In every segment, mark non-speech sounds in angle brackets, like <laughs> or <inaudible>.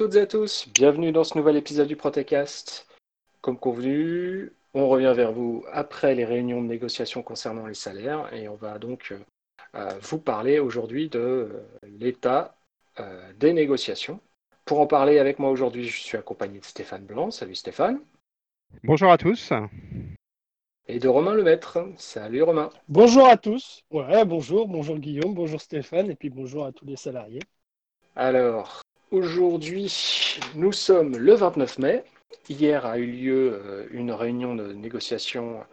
Bonjour à toutes et à tous, bienvenue dans ce nouvel épisode du Protecast. Comme convenu, on revient vers vous après les réunions de négociation concernant les salaires et on va donc euh, vous parler aujourd'hui de euh, l'état euh, des négociations. Pour en parler avec moi aujourd'hui, je suis accompagné de Stéphane Blanc. Salut Stéphane. Bonjour à tous. Et de Romain Lemaître. Salut Romain. Bonjour à tous. Ouais, bonjour, bonjour Guillaume, bonjour Stéphane, et puis bonjour à tous les salariés. Alors, aujourd'hui, nous sommes le 29 mai. Hier a eu lieu une réunion de négociation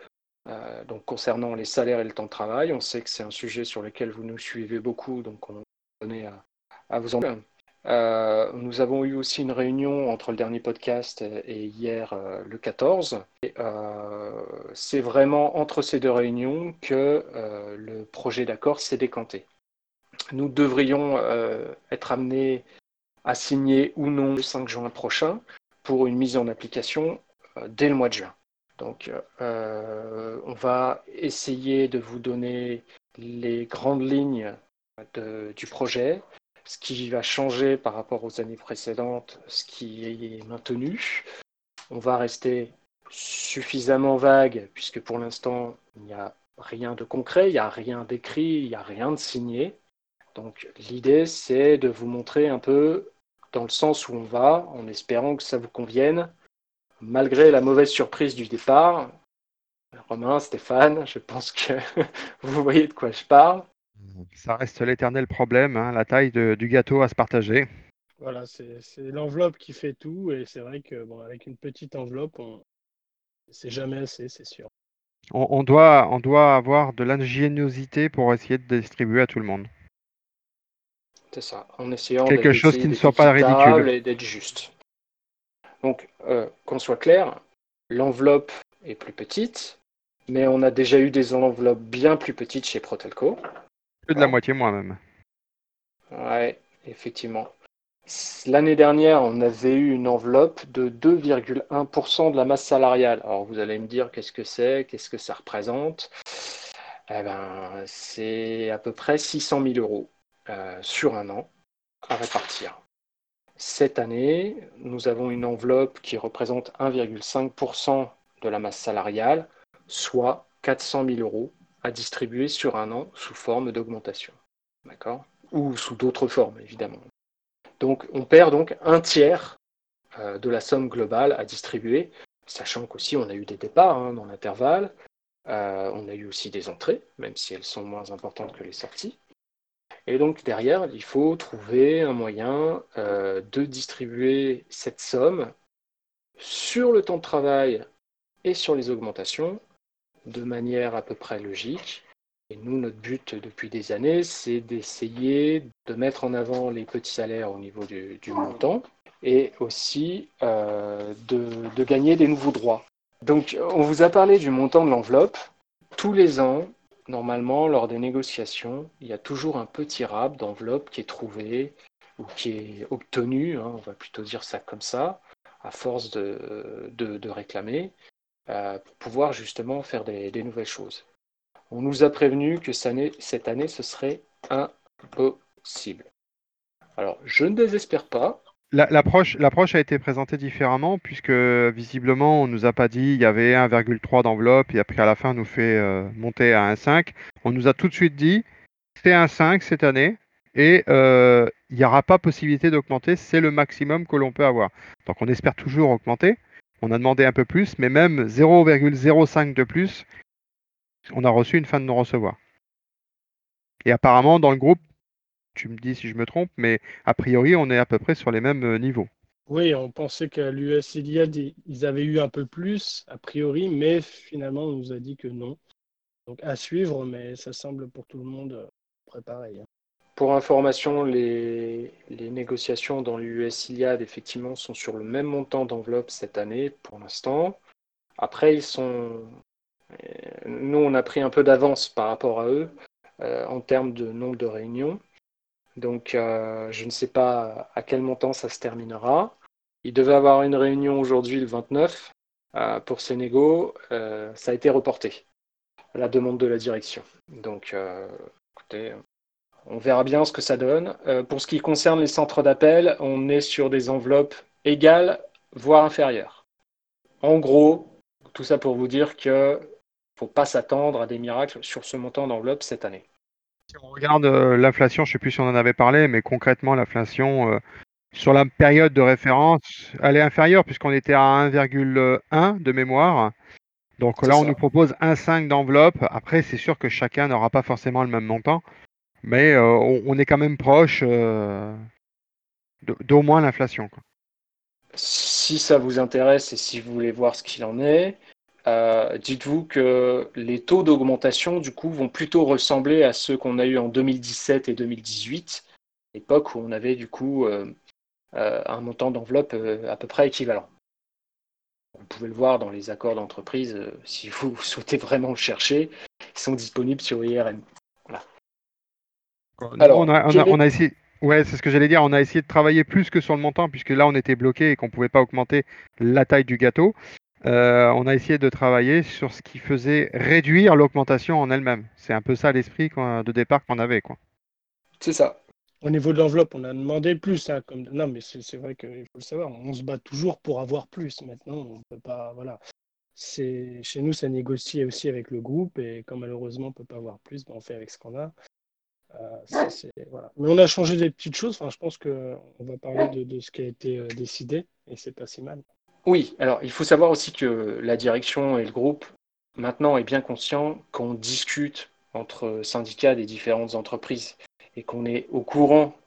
euh, donc concernant les salaires et le temps de travail. On sait que c'est un sujet sur lequel vous nous suivez beaucoup, donc on est à, à vous en euh, nous avons eu aussi une réunion entre le dernier podcast et hier euh, le 14. c'est vraiment entre ces deux réunions que le projet d'accord s'est décanté. Nous devrions être amenés à signer ou non le 5 juin prochain pour une mise en application dès le mois de juin. Donc, euh, on va essayer de vous donner les grandes lignes du projet, ce qui va changer par rapport aux années précédentes, ce qui est maintenu. On va rester suffisamment vague, puisque pour l'instant, il n'y a rien de concret, il n'y a rien d'écrit, il n'y a rien de signé. Donc l'idée, c'est de vous montrer un peu dans le sens où on va, en espérant que ça vous convienne, malgré la mauvaise surprise du départ, Romain, Stéphane, je pense que <laughs> vous voyez de quoi je parle. Ça reste l'éternel problème, hein, la taille du gâteau à se partager. Voilà, c'est l'enveloppe qui fait tout, et c'est vrai que bon, avec une petite enveloppe, c'est jamais assez, c'est sûr. On, doit, on doit avoir de l'ingéniosité pour essayer de distribuer à tout le monde. C'est ça, en essayant quelque chose qui ne soit pas ridicule et d'être juste. Donc, euh, qu'on soit clair, l'enveloppe est plus petite, mais on a déjà eu des enveloppes bien plus petites chez Protelco. Plus de la moitié moi-même. Ouais, effectivement. L'année dernière, on avait eu une enveloppe de 2,1% de la masse salariale. Alors vous allez me dire qu'est-ce que c'est, qu'est-ce que ça représente? Eh ben, c'est à peu près 600 000 euros euh, sur un an à répartir. Cette année, nous avons une enveloppe qui représente 1,5% de la masse salariale, soit 400 000 euros à distribuer sur un an sous forme d'augmentation. D'accord? Ou sous d'autres formes, évidemment. Donc, on perd donc un tiers euh, de la somme globale à distribuer, sachant qu'aussi on a eu des départs hein, dans l'intervalle, euh, on a eu aussi des entrées, même si elles sont moins importantes que les sorties. Et donc derrière, il faut trouver un moyen euh, de distribuer cette somme sur le temps de travail et sur les augmentations de manière à peu près logique. Et nous, notre but depuis des années, c'est d'essayer de mettre en avant les petits salaires au niveau du, montant et aussi euh, de gagner des nouveaux droits. Donc, on vous a parlé du montant de l'enveloppe. Tous les ans, normalement, lors des négociations, il y a toujours un petit rab d'enveloppe qui est trouvé ou qui est obtenu, hein, on va plutôt dire ça comme ça, à force de, de, réclamer, euh, pour pouvoir justement faire des, nouvelles choses. On nous a prévenu que cette année, ce serait impossible. Alors, je ne désespère pas, L'approche a été présentée différemment puisque visiblement on nous a pas dit il y avait 1,3 d'enveloppe et après à la fin on nous fait euh, monter à 1,5. On nous a tout de suite dit c'est 1,5 cette année et euh, il n'y aura pas possibilité d'augmenter, c'est le maximum que l'on peut avoir. Donc on espère toujours augmenter. On a demandé un peu plus, mais même 0,05 de plus, on a reçu une fin de non-recevoir. Et apparemment dans le groupe, tu me dis si je me trompe, mais a priori, on est à peu près sur les mêmes euh, niveaux. Oui, on pensait qu'à l'US Iliad, ils avaient eu un peu plus, a priori, mais finalement, on nous a dit que non. Donc à suivre, mais ça semble pour tout le monde euh, préparé. Hein. Pour information, les, les négociations dans l'US Iliad, effectivement, sont sur le même montant d'enveloppe cette année, pour l'instant. Après, ils sont. Euh, nous, on a pris un peu d'avance par rapport à eux en termes de nombre de réunions. Donc, euh, je ne sais pas à quel montant ça se terminera. Il devait avoir une réunion aujourd'hui, le 29, euh, pour ces négos. Euh, ça a été reporté à la demande de la direction. Donc, écoutez, on verra bien ce que ça donne. Euh, pour ce qui concerne les centres d'appel, on est sur des enveloppes égales, voire inférieures. En gros, tout ça pour vous dire qu'il ne faut pas s'attendre à des miracles sur ce montant d'enveloppe cette année. Si on regarde euh, l'inflation, je ne sais plus si on en avait parlé, mais concrètement, l'inflation euh, sur la période de référence, elle est inférieure puisqu'on était à 1,1 de mémoire. Donc là, on nous propose 1,5 d'enveloppe. Après, c'est sûr que chacun n'aura pas forcément le même montant, mais euh, on, est quand même proche d'au moins l'inflation. Si ça vous intéresse et si vous voulez voir ce qu'il en est, euh, dites-vous que les taux d'augmentation, du coup, vont plutôt ressembler à ceux qu'on a eu en 2017 et 2018, époque où on avait, du coup, euh, euh, un montant d'enveloppe à peu près équivalent. Vous pouvez le voir dans les accords d'entreprise, <laughs> si vous souhaitez vraiment le chercher, ils sont disponibles sur IRM. Alors, on a, essayé. Ouais, c'est ce que j'allais dire. On a essayé de travailler plus que sur le montant, puisque là, on était bloqué et qu'on ne pouvait pas augmenter la taille du gâteau. Euh, on a essayé de travailler sur ce qui faisait réduire l'augmentation en elle-même. C'est un peu ça l'esprit de départ qu'on avait. Quoi. C'est ça. Au niveau de l'enveloppe, on a demandé plus. Hein, comme... Non, mais c'est vrai qu'il faut le savoir. On se bat toujours pour avoir plus. Maintenant, on peut pas. Voilà. Chez nous, ça négocie aussi avec le groupe. Et comme malheureusement, on ne peut pas avoir plus, ben, on fait avec ce qu'on a. Euh, voilà. Mais on a changé des petites choses. Enfin, je pense qu'on va parler de, de, ce qui a été euh, décidé. Et c'est pas si mal. Oui, alors il faut savoir aussi que la direction et le groupe maintenant est bien conscient qu'on discute entre syndicats des différentes entreprises et qu'on est au courant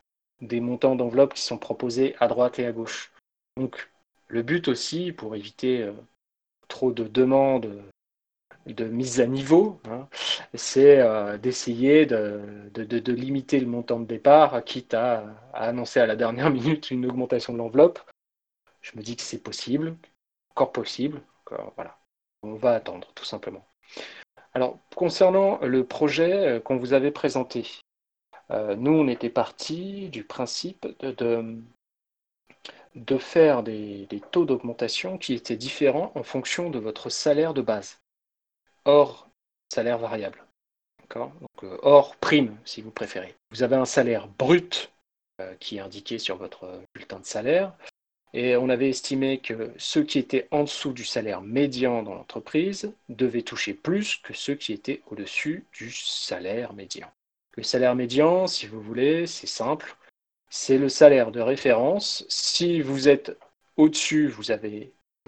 des montants d'enveloppe qui sont proposés à droite et à gauche. Donc le but aussi, pour éviter euh, trop de demandes de mise à niveau, hein, c'est euh, d'essayer de, limiter le montant de départ, quitte à annoncer à la dernière <laughs> minute une augmentation de l'enveloppe je me dis que c'est possible, encore possible. voilà, on va attendre tout simplement. Alors, concernant le projet euh, qu'on vous avait présenté, euh, nous, on était parti du principe de, de, faire des, taux d'augmentation qui étaient différents en fonction de votre salaire de base, hors salaire variable. Donc, euh, hors prime, si vous préférez. Vous avez un salaire brut qui est indiqué sur votre bulletin de salaire. Et on avait estimé que ceux qui étaient en dessous du salaire médian dans l'entreprise devaient toucher plus que ceux qui étaient au-dessus du salaire médian. Le salaire médian, si vous voulez, c'est simple. C'est le salaire de référence. Si vous êtes au-dessus, vous,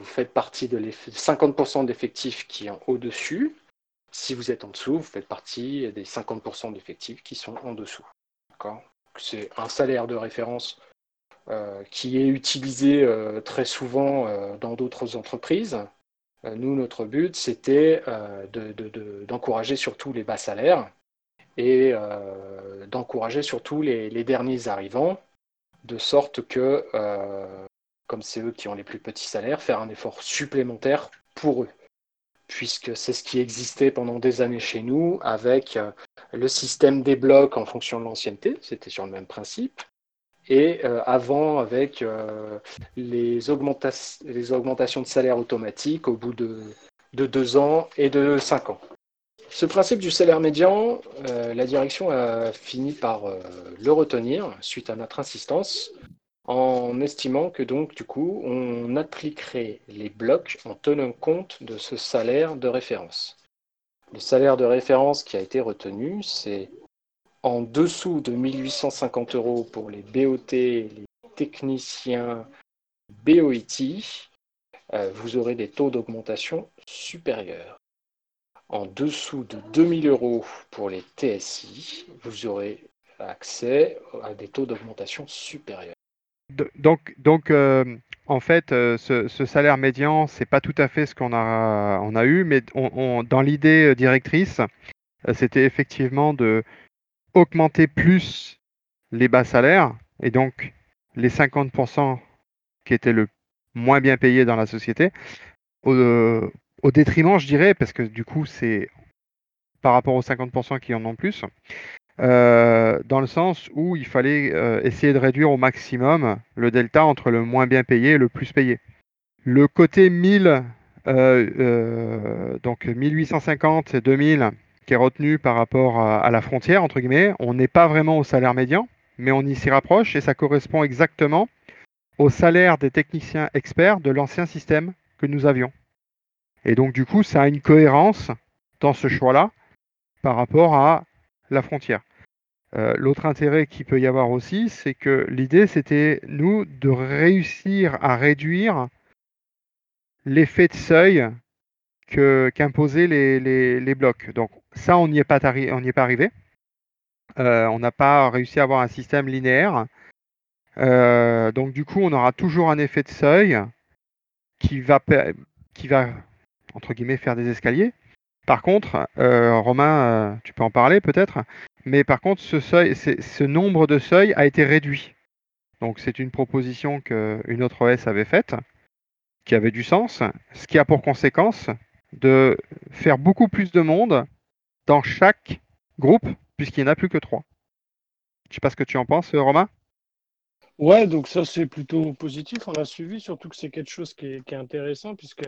faites partie de 50% d'effectifs qui sont au-dessus. Si vous êtes en dessous, vous faites partie des 50% d'effectifs qui sont en dessous. C'est un salaire de référence qui est utilisé euh, très souvent euh, dans d'autres entreprises. nous, notre but, c'était d'encourager surtout les bas salaires et d'encourager surtout les, derniers arrivants, de sorte que, comme c'est eux qui ont les plus petits salaires, faire un effort supplémentaire pour eux. Puisque c'est ce qui existait pendant des années chez nous avec le système des blocs en fonction de l'ancienneté, c'était sur le même principe, et euh, avant avec euh, les, augmentations de salaire automatiques au bout de, deux ans et de cinq ans. Ce principe du salaire médian, euh, la direction a fini par le retenir suite à notre insistance en estimant que donc du coup on appliquerait les blocs en tenant compte de ce salaire de référence. Le salaire de référence qui a été retenu, c'est en dessous de 1850 euros pour les BOT, les techniciens BOIT, euh, vous aurez des taux d'augmentation supérieurs. En dessous de 2000 euros pour les TSI, vous aurez accès à des taux d'augmentation supérieurs. Donc, euh, en fait, euh, ce, salaire médian, c'est pas tout à fait ce qu'on a, on a eu, mais dans l'idée directrice, c'était effectivement de, augmenter plus les bas salaires et donc les 50% qui étaient le moins bien payés dans la société, au, détriment, je dirais, parce que du coup, c'est par rapport aux 50% qui en ont plus, euh, dans le sens où il fallait euh, essayer de réduire au maximum le delta entre le moins bien payé et le plus payé. Le côté 1000, euh, donc 1850 et 2000, qui est retenu par rapport à, la frontière, entre guillemets. On n'est pas vraiment au salaire médian, mais on y s'y rapproche et ça correspond exactement au salaire des techniciens experts de l'ancien système que nous avions. Et donc, du coup, ça a une cohérence dans ce choix-là par rapport à la frontière. Euh, L'autre intérêt qu'il peut y avoir aussi, c'est que l'idée, c'était, nous, de réussir à réduire l'effet de seuil qu'imposaient les, les, les, blocs. Donc ça, on n'y est, pas arrivé. Euh, on n'a pas réussi à avoir un système linéaire. Euh, donc du coup, on aura toujours un effet de seuil qui va, entre guillemets, faire des escaliers. Par contre, euh, Romain, tu peux en parler peut-être, mais par contre, ce, ce nombre de seuils a été réduit. Donc c'est une proposition qu'une autre OS avait faite, qui avait du sens, ce qui a pour conséquence de faire beaucoup plus de monde dans chaque groupe, puisqu'il n'y en a plus que trois. Je ne sais pas ce que tu en penses, Romain Ouais, donc ça c'est plutôt positif. On a suivi, surtout que c'est quelque chose qui est, intéressant, puisque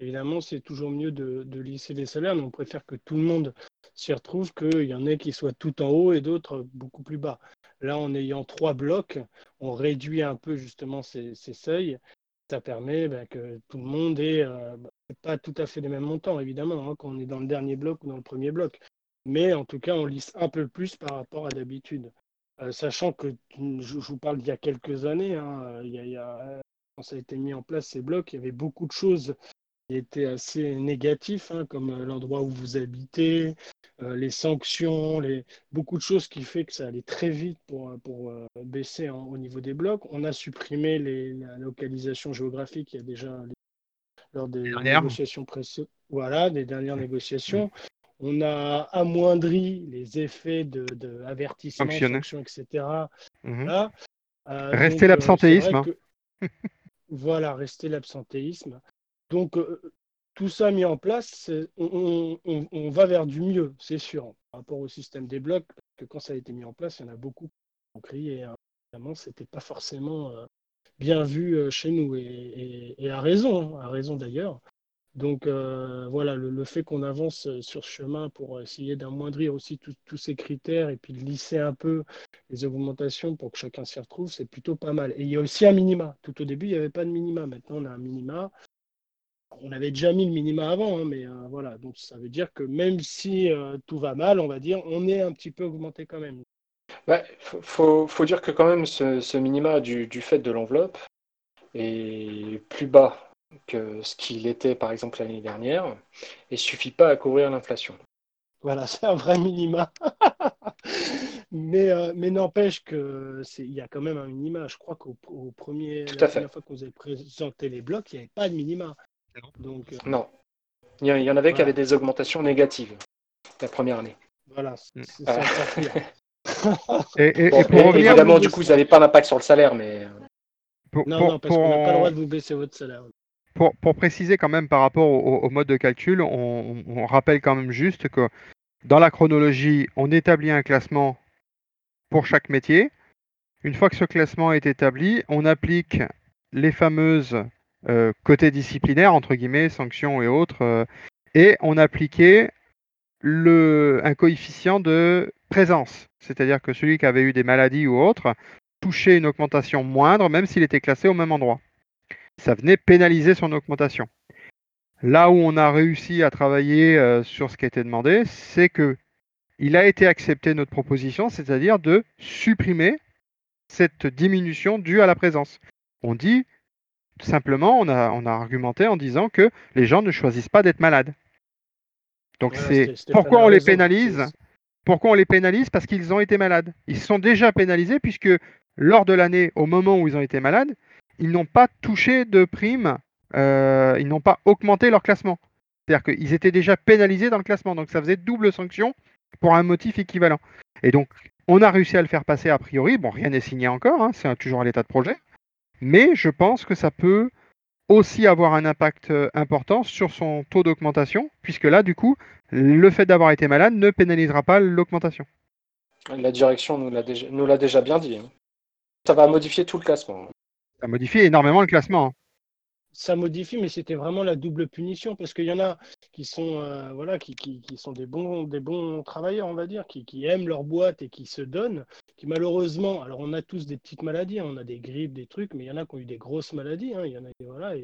Évidemment, c'est toujours mieux de, lisser les salaires, on préfère que tout le monde s'y retrouve, qu'il y en ait qui soient tout en haut et d'autres beaucoup plus bas. Là, en ayant trois blocs, on réduit un peu justement ces, seuils. Ça permet ben, que tout le monde ait euh, pas tout à fait les mêmes montants, évidemment, hein, quand on est dans le dernier bloc ou dans le premier bloc. Mais en tout cas, on lisse un peu plus par rapport à d'habitude. Euh, sachant que je, vous parle d'il y a quelques années, hein, quand ça a été mis en place ces blocs, il y avait beaucoup de choses était assez négatif, hein, comme euh, l'endroit où vous habitez, les sanctions, les... beaucoup de choses qui fait que ça allait très vite pour, euh, pour baisser au niveau des blocs. On a supprimé les, la localisation géographique il y a déjà lors des négociations précédentes. Voilà, des dernières négociations. On a amoindri les effets de, de avertissement, sanctions, etc. Mmh. Rester l'absentéisme. Hein. voilà, rester l'absentéisme. Donc, euh, tout ça mis en place, on, va vers du mieux, c'est sûr, par rapport au système des blocs, parce que quand ça a été mis en place, il y en a beaucoup qui ont crié, et évidemment, ce n'était pas forcément euh, bien vu euh, chez nous, et, à raison, à raison d'ailleurs. Donc voilà, le, fait qu'on avance sur ce chemin pour essayer d'amoindrir aussi tous ces critères et puis de lisser un peu les augmentations pour que chacun s'y retrouve, c'est plutôt pas mal. Et il y a aussi un minima. Tout au début, il n'y avait pas de minima. Maintenant, on a un minima on avait déjà mis le minima avant, hein, mais euh, voilà, donc ça veut dire que même si euh, tout va mal, on va dire, on est un petit peu augmenté quand même. Il faut, dire que quand même ce, minima du, fait de l'enveloppe est plus bas que ce qu'il était par exemple l'année dernière et suffit pas à couvrir l'inflation. Voilà, <laughs> c'est un vrai minima. mais euh, mais n'empêche que il y a quand même un minima. Je crois qu'au premier, la première fois qu'on vous avez présenté les blocs, il n'y avait pas de minima. Donc, euh, non. Il y, en avait qui avaient des augmentations négatives la première année. Voilà, c'est ça. et, évidemment, du coup, vous n'avez pas d'impact sur le salaire, mais. Euh, non, non, parce qu'on n'a pas le droit de vous baisser votre salaire. Pour, pour, préciser quand même par rapport au, mode de calcul, on, on, rappelle quand même juste que dans la chronologie, on établit un classement pour chaque métier. Une fois que ce classement est établi, on applique les fameuses euh, côté disciplinaire, entre guillemets, sanctions et autres, euh, et on appliquait le, un coefficient de présence, c'est-à-dire que celui qui avait eu des maladies ou autres touchait une augmentation moindre, même s'il était classé au même endroit. Ça venait pénaliser son augmentation. Là où on a réussi à travailler euh, sur ce qui été demandé, c'est que il a été accepté notre proposition, c'est-à-dire de supprimer cette diminution due à la présence. On dit simplement, on a, on a argumenté en disant que les gens ne choisissent pas d'être malades. Donc c'est pourquoi on les pénalise Pourquoi on les pénalise Parce qu'ils ont été malades. Ils sont déjà pénalisés puisque lors de l'année, au moment où ils ont été malades, ils n'ont pas touché de prime, euh, ils n'ont pas augmenté leur classement. C'est-à-dire qu'ils étaient déjà pénalisés dans le classement. Donc ça faisait double sanction pour un motif équivalent. Et donc on a réussi à le faire passer a priori. Bon, rien n'est signé encore, hein, c'est toujours à l'état de projet. Mais je pense que ça peut aussi avoir un impact euh, important sur son taux d'augmentation, puisque là, du coup, le fait d'avoir été malade ne pénalisera pas l'augmentation. La direction nous l'a déjà, déjà, bien dit. Hein. Ça va modifier tout le classement. Ça modifie énormément le classement. Ça modifie, mais c'était vraiment la double punition parce qu'il y en a qui sont, euh, voilà, qui, qui, qui, sont des bons, des bons travailleurs, on va dire, qui, qui, aiment leur boîte et qui se donnent, qui malheureusement, alors on a tous des petites maladies, hein, on a des grippes, des trucs, mais il y en a qui ont eu des grosses maladies, hein, il y en a, voilà,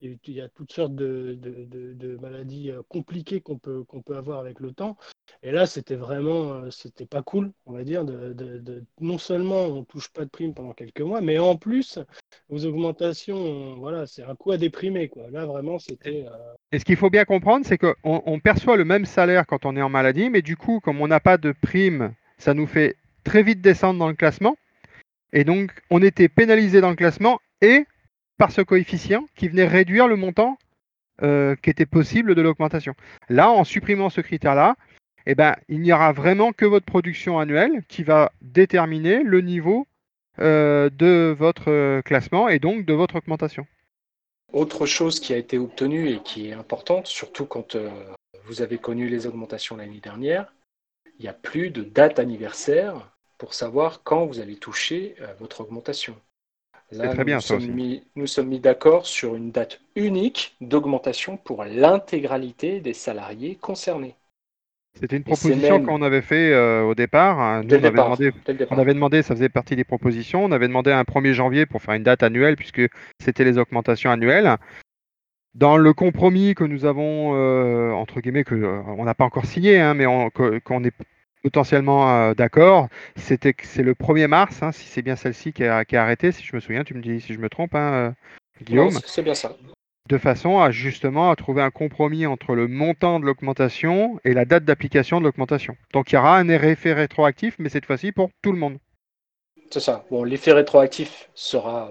il y a toutes sortes de, maladies euh, compliquées qu'on peut, avoir avec le temps. Et là, c'était vraiment, euh, c'était pas cool, on va dire. Non seulement on touche pas de prime pendant quelques mois, mais en plus, vos augmentations, voilà, c'est un coup à déprimer, quoi. Là, vraiment, c'était. Euh, Et ce qu'il faut bien comprendre, c'est qu'on on perçoit le même salaire quand on est en maladie, mais du coup, comme on n'a pas de prime, ça nous fait très vite descendre dans le classement. Et donc, on était pénalisé dans le classement et par ce coefficient qui venait réduire le montant euh, qui était possible de l'augmentation. Là, en supprimant ce critère-là, eh ben, il n'y aura vraiment que votre production annuelle qui va déterminer le niveau euh, de votre euh, classement et donc de votre augmentation. Autre chose qui a été obtenue et qui est importante, surtout quand vous avez connu les augmentations l'année dernière, il n'y a plus de date anniversaire pour savoir quand vous allez toucher votre augmentation. Là, très bien, nous, ça sommes aussi. mis, nous sommes mis d'accord sur une date unique d'augmentation pour l'intégralité des salariés concernés. C'était une proposition qu'on avait fait euh, au départ. hein. Nous, on, avait demandé, on avait ça faisait partie des propositions, on avait demandé un 1er janvier pour faire une date annuelle puisque c'était les augmentations annuelles. Dans le compromis que nous avons, euh, entre guillemets, que euh, on n'a pas encore signé, hein, mais qu'on est potentiellement euh, d'accord, c'était c'est le 1er mars, hein, si c'est bien celle-ci qui est, qui est arrêtée, si je me souviens, tu me dis si je me trompe, hein, euh, Guillaume c'est- c'est bien ça. de façon à justement à trouver un compromis entre le montant de l'augmentation et la date d'application de l'augmentation. Donc il y aura un effet rétroactif, mais cette fois-ci pour tout le monde. C'est ça. Bon, l'effet rétroactif sera,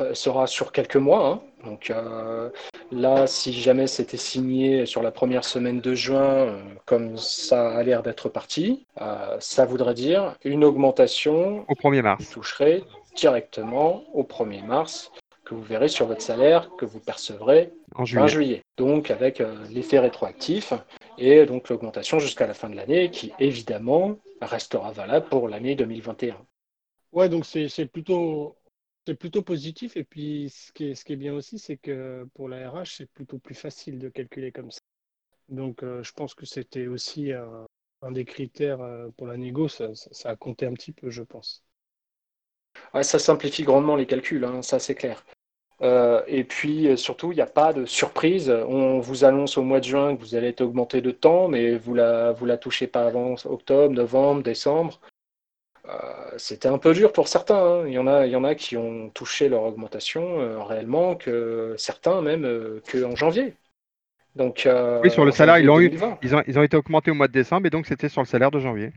euh, sera sur quelques mois. hein. Donc euh, là, si jamais c'était signé sur la première semaine de juin, euh, comme ça a l'air d'être parti, euh, ça voudrait dire une augmentation Au 1er qui mars. toucherait directement au 1er mars, que vous verrez sur votre salaire que vous percevrez En fin juillet. juillet. Donc avec euh, l'effet rétroactif et donc l'augmentation jusqu'à la fin de l'année qui évidemment restera valable pour l'année 2021. Ouais, donc c'est c'est plutôt, c'est plutôt positif. Et puis, ce qui est, ce qui est bien aussi, c'est que pour la RH, c'est plutôt plus facile de calculer comme ça. Donc, euh, je pense que c'était aussi un, des critères euh, pour la négo. Ça, a compté un petit peu, je pense. Ça simplifie grandement les calculs, hein, ça c'est clair. Euh, et puis surtout, il n'y a pas de surprise. On vous annonce au mois de juin que vous allez être augmenté de temps, mais vous vous la touchez pas avant octobre, novembre, décembre. Euh, C'était un peu dur pour certains. hein. Il y en a, il y en a qui ont touché leur augmentation euh, réellement, que certains même euh, que en janvier. Donc, Oui, sur le salaire, ils l'ont eu. 2020. Ils ont, ils ont été augmentés au mois de décembre et donc c'était sur le salaire de janvier.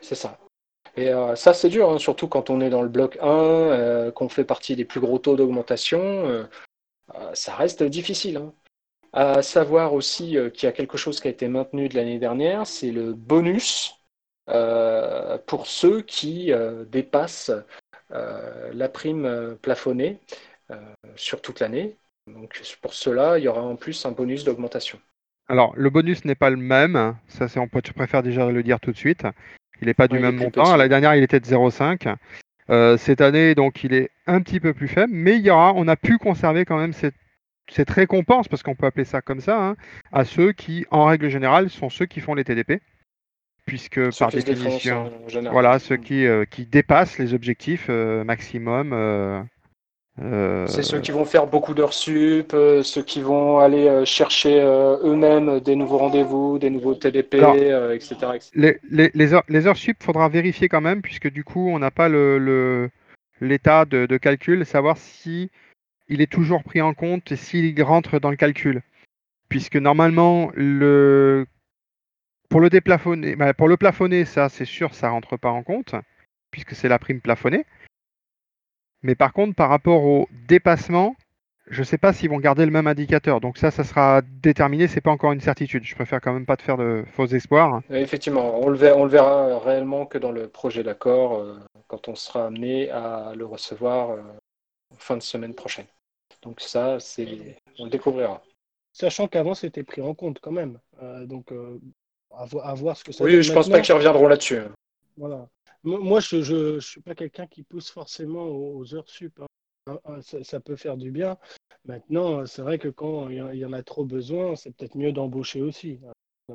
C'est ça. Et euh, ça, c'est dur, hein, surtout quand on est dans le bloc 1, euh, qu'on fait partie des plus gros taux d'augmentation. euh, ça reste difficile. hein. À savoir aussi qu'il y a quelque chose qui a été maintenu de l'année dernière, c'est le bonus pour ceux qui euh, dépassent euh, la prime euh, plafonnée euh, sur toute l'année. Donc pour cela, il y aura en plus un bonus d'augmentation. Alors, le bonus n'est pas le même. Ça, c'est, on peut, je préfère déjà le dire tout de suite. Il n'est pas du Ouais, même montant. L'année dernière, il était de 0,5. Euh, cette année, donc, il est un petit peu plus faible, mais il y aura, on a pu conserver quand même cette, cette récompense, parce qu'on peut appeler ça comme ça, hein, à ceux qui, en règle générale, sont ceux qui font les TDP, puisque Ceux par définition, voilà, ceux qui, euh, qui dépassent les objectifs euh, maximum. euh, C'est ceux qui vont faire beaucoup d'heures sup, ceux qui vont aller chercher eux-mêmes des nouveaux rendez-vous, des nouveaux TDP, Alors, etc., etc. Les, les, les heures, les heures sup, faudra vérifier quand même, puisque du coup, on n'a pas le, le- l'état de, de calcul, savoir si il est toujours pris en compte et s'il rentre dans le calcul. Puisque normalement, le, pour le déplafonner, bah, pour le plafonner, ça, c'est sûr, ça rentre pas en compte, puisque c'est la prime plafonnée. Mais par contre, par rapport au dépassement, je ne sais pas s'ils vont garder le même indicateur. Donc ça, ça sera déterminé. C'est pas encore une certitude. Je préfère quand même pas te faire de faux espoirs. Euh, Effectivement, on le, verra, on le verra réellement que dans le projet d'accord, euh, quand on sera amené à le recevoir euh, en fin de semaine prochaine. Donc ça, c'est, on le découvrira. Sachant qu'avant, c'était pris en compte quand même. Euh, donc, euh, à, vo- à voir ce que ça Oui, donne je pense maintenant. pas qu'ils reviendront là-dessus. hein. Voilà. Mo- Moi, je je suis pas quelqu'un qui pousse forcément aux, aux heures sup. hein. ça, peut faire du bien. Maintenant, c'est vrai que quand il y en a trop besoin, c'est peut-être mieux d'embaucher aussi.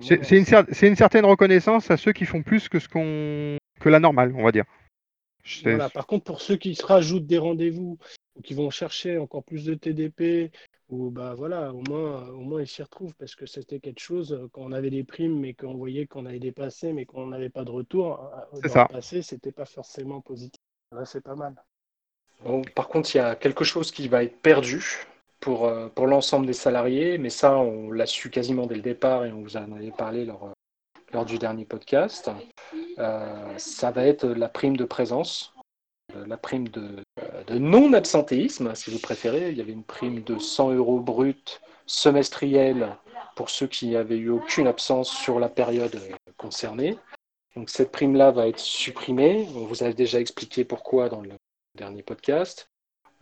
C'est une, une, certaine reconnaissance à ceux qui font plus que ce qu'on que la normale, on va dire. Voilà, par contre, pour ceux qui se rajoutent des rendez-vous ou qui vont chercher encore plus de TDP, ou bah voilà, au moins, au moins ils s'y retrouvent parce que c'était quelque chose euh, quand on avait des primes mais qu'on voyait qu'on avait dépassé mais qu'on n'avait pas de retour. Euh, c'est ça. Le passé, c'était pas forcément positif. Là, c'est pas mal. Bon, par contre, il y a quelque chose qui va être perdu pour, euh, pour l'ensemble des salariés, mais ça, on l'a su quasiment dès le départ et on vous en avait parlé lors, lors du dernier podcast. ça va être la prime de présence la prime de, non-absentéisme, si vous préférez. Il y avait une prime de 100 euros brut semestrielle pour ceux qui avaient eu aucune absence sur la période concernée. Donc cette prime-là va être supprimée. On vous a déjà expliqué pourquoi dans le dernier podcast.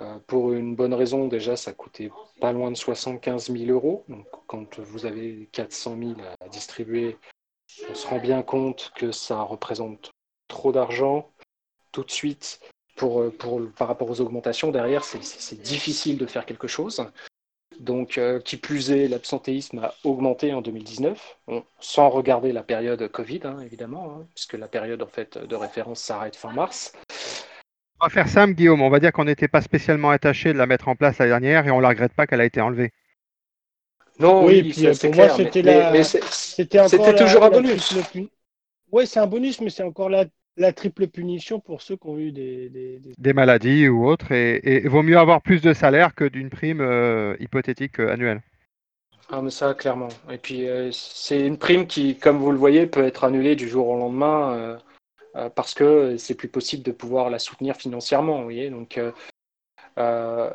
Euh, pour une bonne raison, déjà, ça coûtait pas loin de 75 000 euros. Donc quand vous avez 400 000 à distribuer, on se rend bien compte que ça représente trop d'argent tout de suite pour, euh, pour, par rapport aux augmentations, derrière, c'est difficile de faire quelque chose. Donc, euh, qui plus est, l'absentéisme a augmenté en 2019, sans regarder la période Covid, hein, évidemment, hein, puisque la période en fait de référence s'arrête fin mars. On va faire simple, Guillaume. On va dire qu'on n'était pas spécialement attaché de la mettre en place la dernière et on ne la regrette pas qu'elle a été enlevée. Non, oui, puis pour moi, c'était toujours un bonus. Oui, c'est un bonus, mais c'est encore la la triple punition pour ceux qui ont eu des, des, maladies ou autres. Et, vaut mieux avoir plus de salaire que d'une prime euh, hypothétique euh, annuelle. Ah, mais ça, clairement. Et puis, euh, c'est une prime qui, comme vous le voyez, peut être annulée du jour au lendemain parce que c'est plus possible de pouvoir la soutenir financièrement. Vous voyez Donc,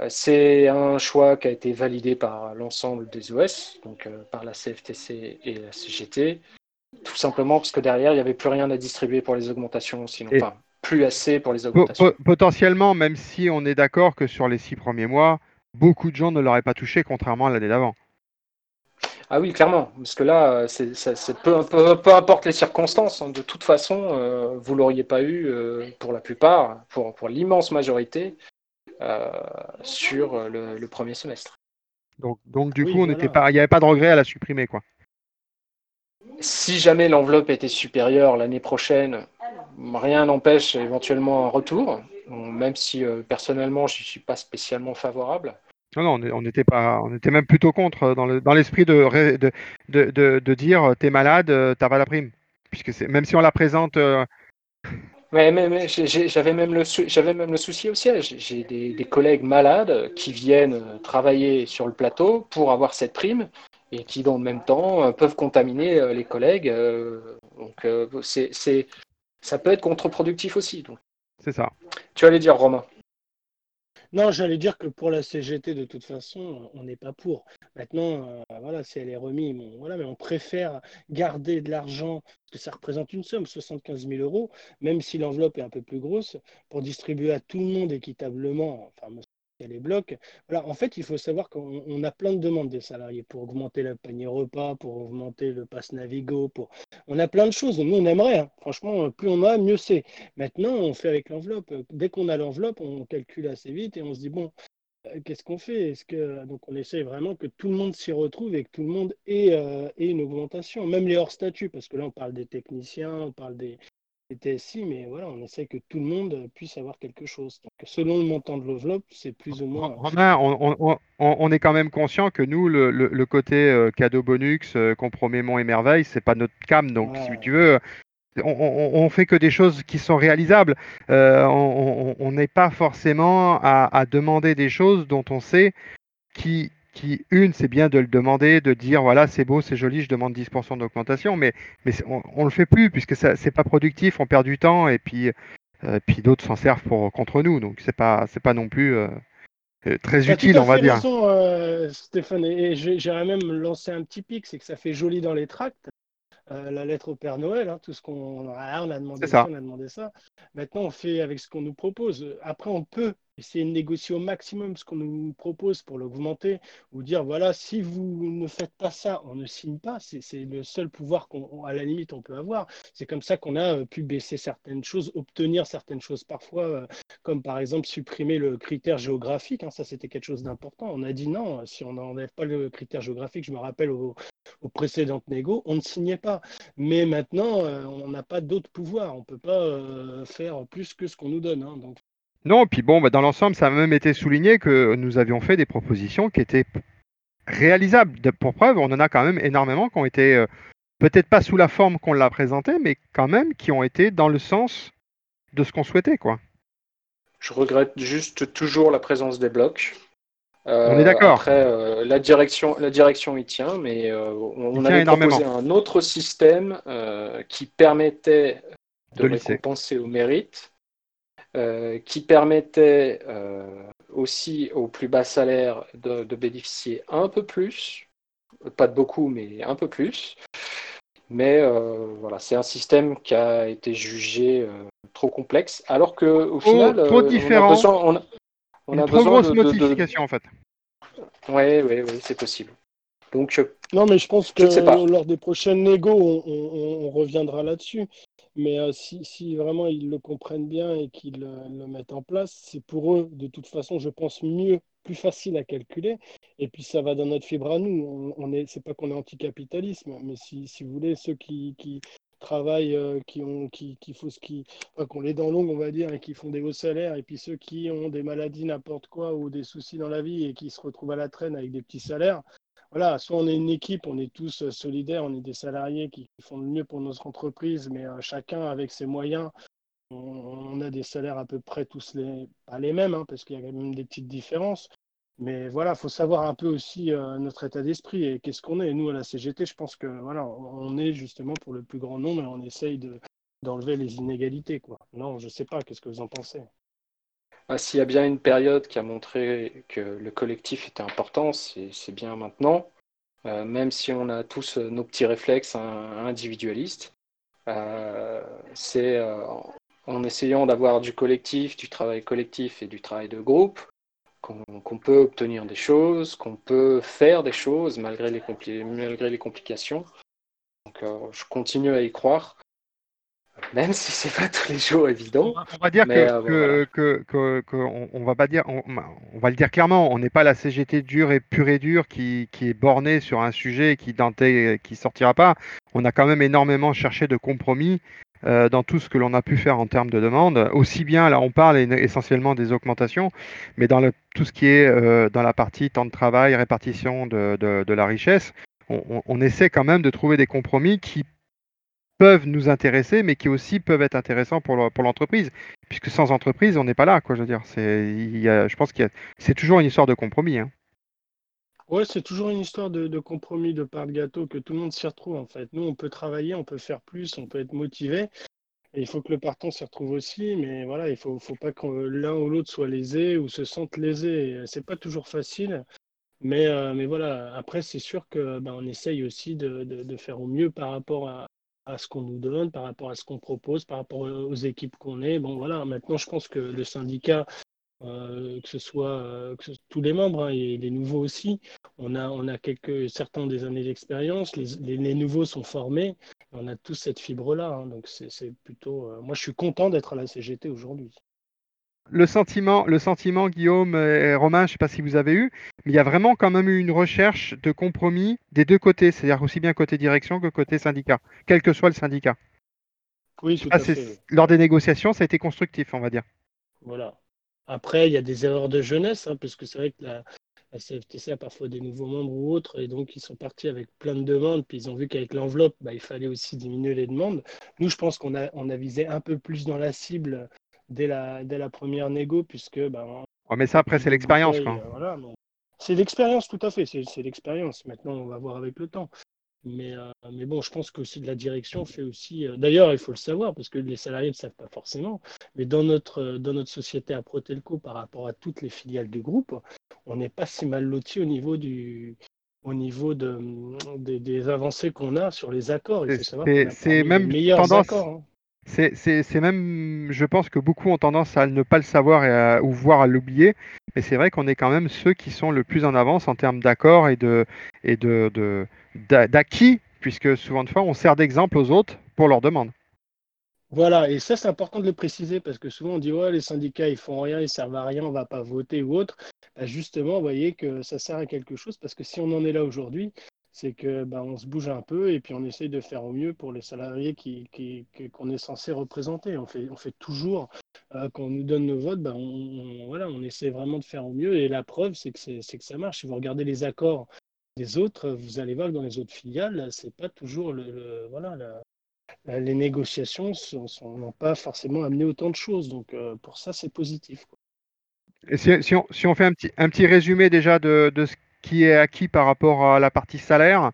c'est un choix qui a été validé par l'ensemble des OS, donc par la CFTC et la CGT. Tout simplement parce que derrière, il n'y avait plus rien à distribuer pour les augmentations, sinon pas plus assez pour les augmentations. potentiellement, même si on est d'accord que sur les six premiers mois, beaucoup de gens ne l'auraient pas touché, contrairement à l'année d'avant. Ah oui, clairement, parce que là, c'est, peu, peu, importe les circonstances, hein, de toute façon, euh, vous l'auriez pas eu euh, pour la plupart, pour, pour l'immense majorité, euh, sur le, premier semestre. Donc, donc du coup, on n'était pas, il n'y avait pas de regret à la supprimer, quoi si jamais l'enveloppe était supérieure l'année prochaine, rien n'empêche éventuellement un retour, même si euh, personnellement je ne suis pas spécialement favorable. Non, non, on était pas, on était même plutôt contre euh, dans l'esprit de, de, de, de, dire t'es malade, euh, t'as pas la prime, puisque même si on la présente. Mais, mais, j'avais même le j'avais même le souci au siège. J'ai des, des, collègues malades qui viennent travailler sur le plateau pour avoir cette prime et qui, dans le même temps, euh, peuvent contaminer euh, les collègues. Euh, donc, c'est, ça peut être contre-productif aussi. C'est ça. Tu allais dire, Romain? Non, j'allais dire que pour la CGT, de toute façon, on n'est pas pour. Maintenant, voilà, si elle est remise, voilà, mais on préfère garder de l'argent, parce que ça représente une somme, 75 000 euros, même si l'enveloppe est un peu plus grosse, pour distribuer à tout le monde équitablement, enfin, les blocs. Voilà, en fait, il faut savoir qu'on a plein de demandes des salariés pour augmenter le panier repas, pour augmenter le pass Navigo, pour... on a plein de choses. Nous, on aimerait. Hein. Franchement, plus on a, mieux c'est. Maintenant, on fait avec l'enveloppe. Dès qu'on a l'enveloppe, on calcule assez vite et on se dit bon, euh, qu'est-ce qu'on fait? Est-ce que donc on essaie vraiment que tout le monde s'y retrouve et que tout le monde ait, euh, ait une augmentation, même les hors statut, parce que là on parle des techniciens, on parle des, TSI, mais voilà, on essaie que tout le monde puisse avoir quelque chose. Donc, selon le montant de l'enveloppe, c'est plus ou moins. Romain, on, est quand même conscient que nous, le, côté euh, cadeau bonus, euh, compromément et merveille, c'est pas notre cam. Donc, si tu veux, on, fait que des choses qui sont réalisables. Euh, on n'est pas forcément à, demander des choses dont on sait qui, qui, une, c'est bien de le demander, de dire voilà, c'est beau, c'est joli, je demande 10% d'augmentation, mais, mais on, ne le fait plus puisque ce n'est pas productif, on perd du temps et puis, euh, puis d'autres s'en servent pour, contre nous. Donc c'est pas, c'est pas non plus euh, euh, très utile, on va dire. Raison, Stéphane, et j'irais même lancer un petit pic, c'est que ça fait joli dans les tracts. Euh, la lettre au Père Noël, hein, tout ce qu'on ah, on a demandé C'est ça. ça, on a demandé ça. Maintenant, on fait avec ce qu'on nous propose. Après, on peut essayer de négocier au maximum ce qu'on nous propose pour l'augmenter ou dire voilà, si vous ne faites pas ça, on ne signe pas. C'est c'est le seul pouvoir qu'on, à la limite, on peut avoir. C'est comme ça qu'on a euh, pu baisser certaines choses, obtenir certaines choses parfois, euh, comme par exemple supprimer le critère géographique. hein. ça, c'était quelque chose d'important. On a dit non, si on n'enlève pas le critère géographique, je me rappelle au aux précédentes négos, on ne signait pas. Mais maintenant, euh, on n'a pas d'autres pouvoirs. On ne peut pas euh, faire plus que ce qu'on nous donne. hein. Donc, Non, puis bon, bah, dans l'ensemble, ça a même été souligné que nous avions fait des propositions qui étaient réalisables. Pour preuve, on en a quand même énormément qui ont été, euh, peut-être pas sous la forme qu'on l'a présenté, mais quand même qui ont été dans le sens de ce qu'on souhaitait, quoi. Je regrette juste toujours la présence des blocs. On est d'accord. Après, euh, la direction, la direction y tient, mais euh, on, on tient avait énormément. proposé un autre système euh, qui permettait de, De récompenser au mérite, euh, qui permettait euh, aussi aux plus bas salaires de, de bénéficier un peu plus, pas de beaucoup, mais un peu plus. Mais euh, voilà, c'est un système qui a été jugé euh, trop complexe, alors que au final, trop euh, différent. on a besoin, on a, on Une a trop grosse de, de- de- notification, en fait. Ouais, ouais, ouais, c'est possible. Donc, euh, Non, mais je pense Je que lors des prochaines négos, on, on- on reviendra là-dessus. Mais euh, si, si vraiment ils le comprennent bien et qu'ils euh, le mettent en place, c'est pour eux, de toute façon, je pense, mieux, plus facile à calculer. Et puis ça va dans notre fibre à nous. On, on est, c'est pas qu'on est anticapitalisme, mais si, si vous voulez, ceux qui, qui travaillent, euh, qui ont, qui, qui, faut qui, qui les dents longues, on va dire, et qui font des hauts salaires, et puis ceux qui ont des maladies, n'importe quoi, ou des soucis dans la vie et qui se retrouvent à la traîne avec des petits salaires voilà, soit on est une équipe, on est tous euh, solidaires, on est des salariés qui font le mieux pour notre entreprise, mais euh, chacun avec ses moyens, on, on a des salaires à peu près tous les, pas les mêmes, hein, parce qu'il y a quand même des petites différences. Mais voilà, il faut savoir un peu aussi euh, notre état d'esprit et qu'est-ce qu'on est. Nous, à la CGT, je pense que voilà, on est justement pour le plus grand nombre et on essaye de, d'enlever les inégalités, quoi. Non, je sais pas, qu'est-ce que vous en pensez? ah, s'il y a bien une période qui a montré que le collectif était important, c'est bien maintenant. Euh, même si on a tous euh, nos petits réflexes hein, individualistes, c'est en essayant d'avoir du collectif, du travail collectif et du travail de groupe qu'on peut obtenir des choses, qu'on peut faire des choses malgré les, compli- malgré les complications. Donc, euh, je continue à y croire, même si c'est pas tous les jours évident. On va, dire Mais, que, euh, que, voilà. que- que- on, on va pas dire, on, on va le dire clairement, on n'est pas la CGT dure et pure et dure qui, qui est bornée sur un sujet et qui dentait, qui sortira pas. On a quand même énormément cherché de compromis euh, dans tout ce que l'on a pu faire en termes de demande. Aussi bien, là, on parle essentiellement des augmentations, mais dans le, tout ce qui est euh, dans la partie temps de travail, répartition de, la richesse, on, essaie quand même de trouver des compromis qui peuvent nous intéresser, mais qui aussi peuvent être intéressants pour le- pour l'entreprise, puisque sans entreprise, on n'est pas là, quoi. Je veux dire, c'est, je pense qu'il c'est toujours une histoire de compromis. hein. Ouais, c'est toujours une histoire de, compromis, de part de gâteau, que tout le monde s'y retrouve en fait. Nous, on peut travailler, on peut faire plus, on peut être motivé, il faut que le partant s'y retrouve aussi, mais voilà, il faut, faut pas que l'un ou l'autre soit lésé ou se sente lésé. C'est pas toujours facile, mais, euh, mais voilà, après, c'est sûr que ben, essaye aussi de, de, de faire au mieux par rapport à, à ce qu'on nous donne, par rapport à ce qu'on propose, par rapport aux équipes qu'on est. Bon, voilà, maintenant, je pense que le syndicat, euh, que ce soit euh, que ce- tous les membres hein, et les nouveaux aussi, on a, on a quelques, certains ont des années d'expérience, les, les, les nouveaux sont formés, on a tous cette fibre-là, hein, donc c'est plutôt. euh, moi, je suis content d'être à la CGT aujourd'hui. Le sentiment, le sentiment, Guillaume et Romain, je ne sais pas si vous avez eu, mais il y a vraiment quand même eu une recherche de compromis des deux côtés, c'est-à-dire aussi bien côté direction que côté syndicat, quel que soit le syndicat. Oui, tout à fait. lors des négociations, ça a été constructif, on va dire. Voilà. Après, il y a des erreurs de jeunesse, hein, parce que c'est vrai que la, la CFTC a parfois des nouveaux membres ou autres, et donc ils sont partis avec plein de demandes, puis ils ont vu qu'avec l'enveloppe, bah, il fallait aussi diminuer les demandes. Nous, je pense qu'on a, on a visé un peu plus dans la cible dès la, dès la première négo, puisque bah, on Ouais, mais ça, après, c'est l'expérience, quoi. euh, voilà, mais C'est l'expérience, tout à fait, c'est c'est l'expérience. Maintenant, on va voir avec le temps. Mais, euh, mais bon, je pense qu'aussi de la direction fait aussi. euh, D'ailleurs, il faut le savoir, parce que les salariés ne le savent pas forcément, mais dans notre, euh, dans notre société à Protelco, par rapport à toutes les filiales du groupe, on n'est pas si mal loti au niveau du, au niveau de, des, des avancées qu'on a sur les accords. Il faut C'est- même meilleurs tendance- accords. hein. C'est, même, je pense que beaucoup ont tendance à ne pas le savoir et à, ou voire à l'oublier, mais c'est vrai qu'on est quand même ceux qui sont le plus en avance en termes d'accords et de d'acquis, puisque souvent de fois on sert d'exemple aux autres pour leurs demandes. Voilà, et ça c'est important de le préciser parce que souvent on dit ouais les syndicats ils font rien, ils servent à rien, on va pas voter ou autre. Bah, justement, vous voyez que ça sert à quelque chose parce que si on en est là aujourd'hui, c'est que bah, on se bouge un peu et puis on essaye de faire au mieux pour les salariés qui, qui- qui- qu'on est censé représenter. On fait, on fait toujours euh, quand on nous donne nos votes, bah, on, on- voilà, on essaie vraiment de faire au mieux et la preuve c'est que c'est, que ça marche. Si vous regardez les accords des autres, vous allez voir que dans les autres filiales, c'est pas toujours le, voilà les négociations n'ont pas forcément amené autant de choses. Donc euh, pour ça, c'est positif. si on, si on fait un petit, un petit résumé déjà de, de ce qui est acquis par rapport à la partie salaire,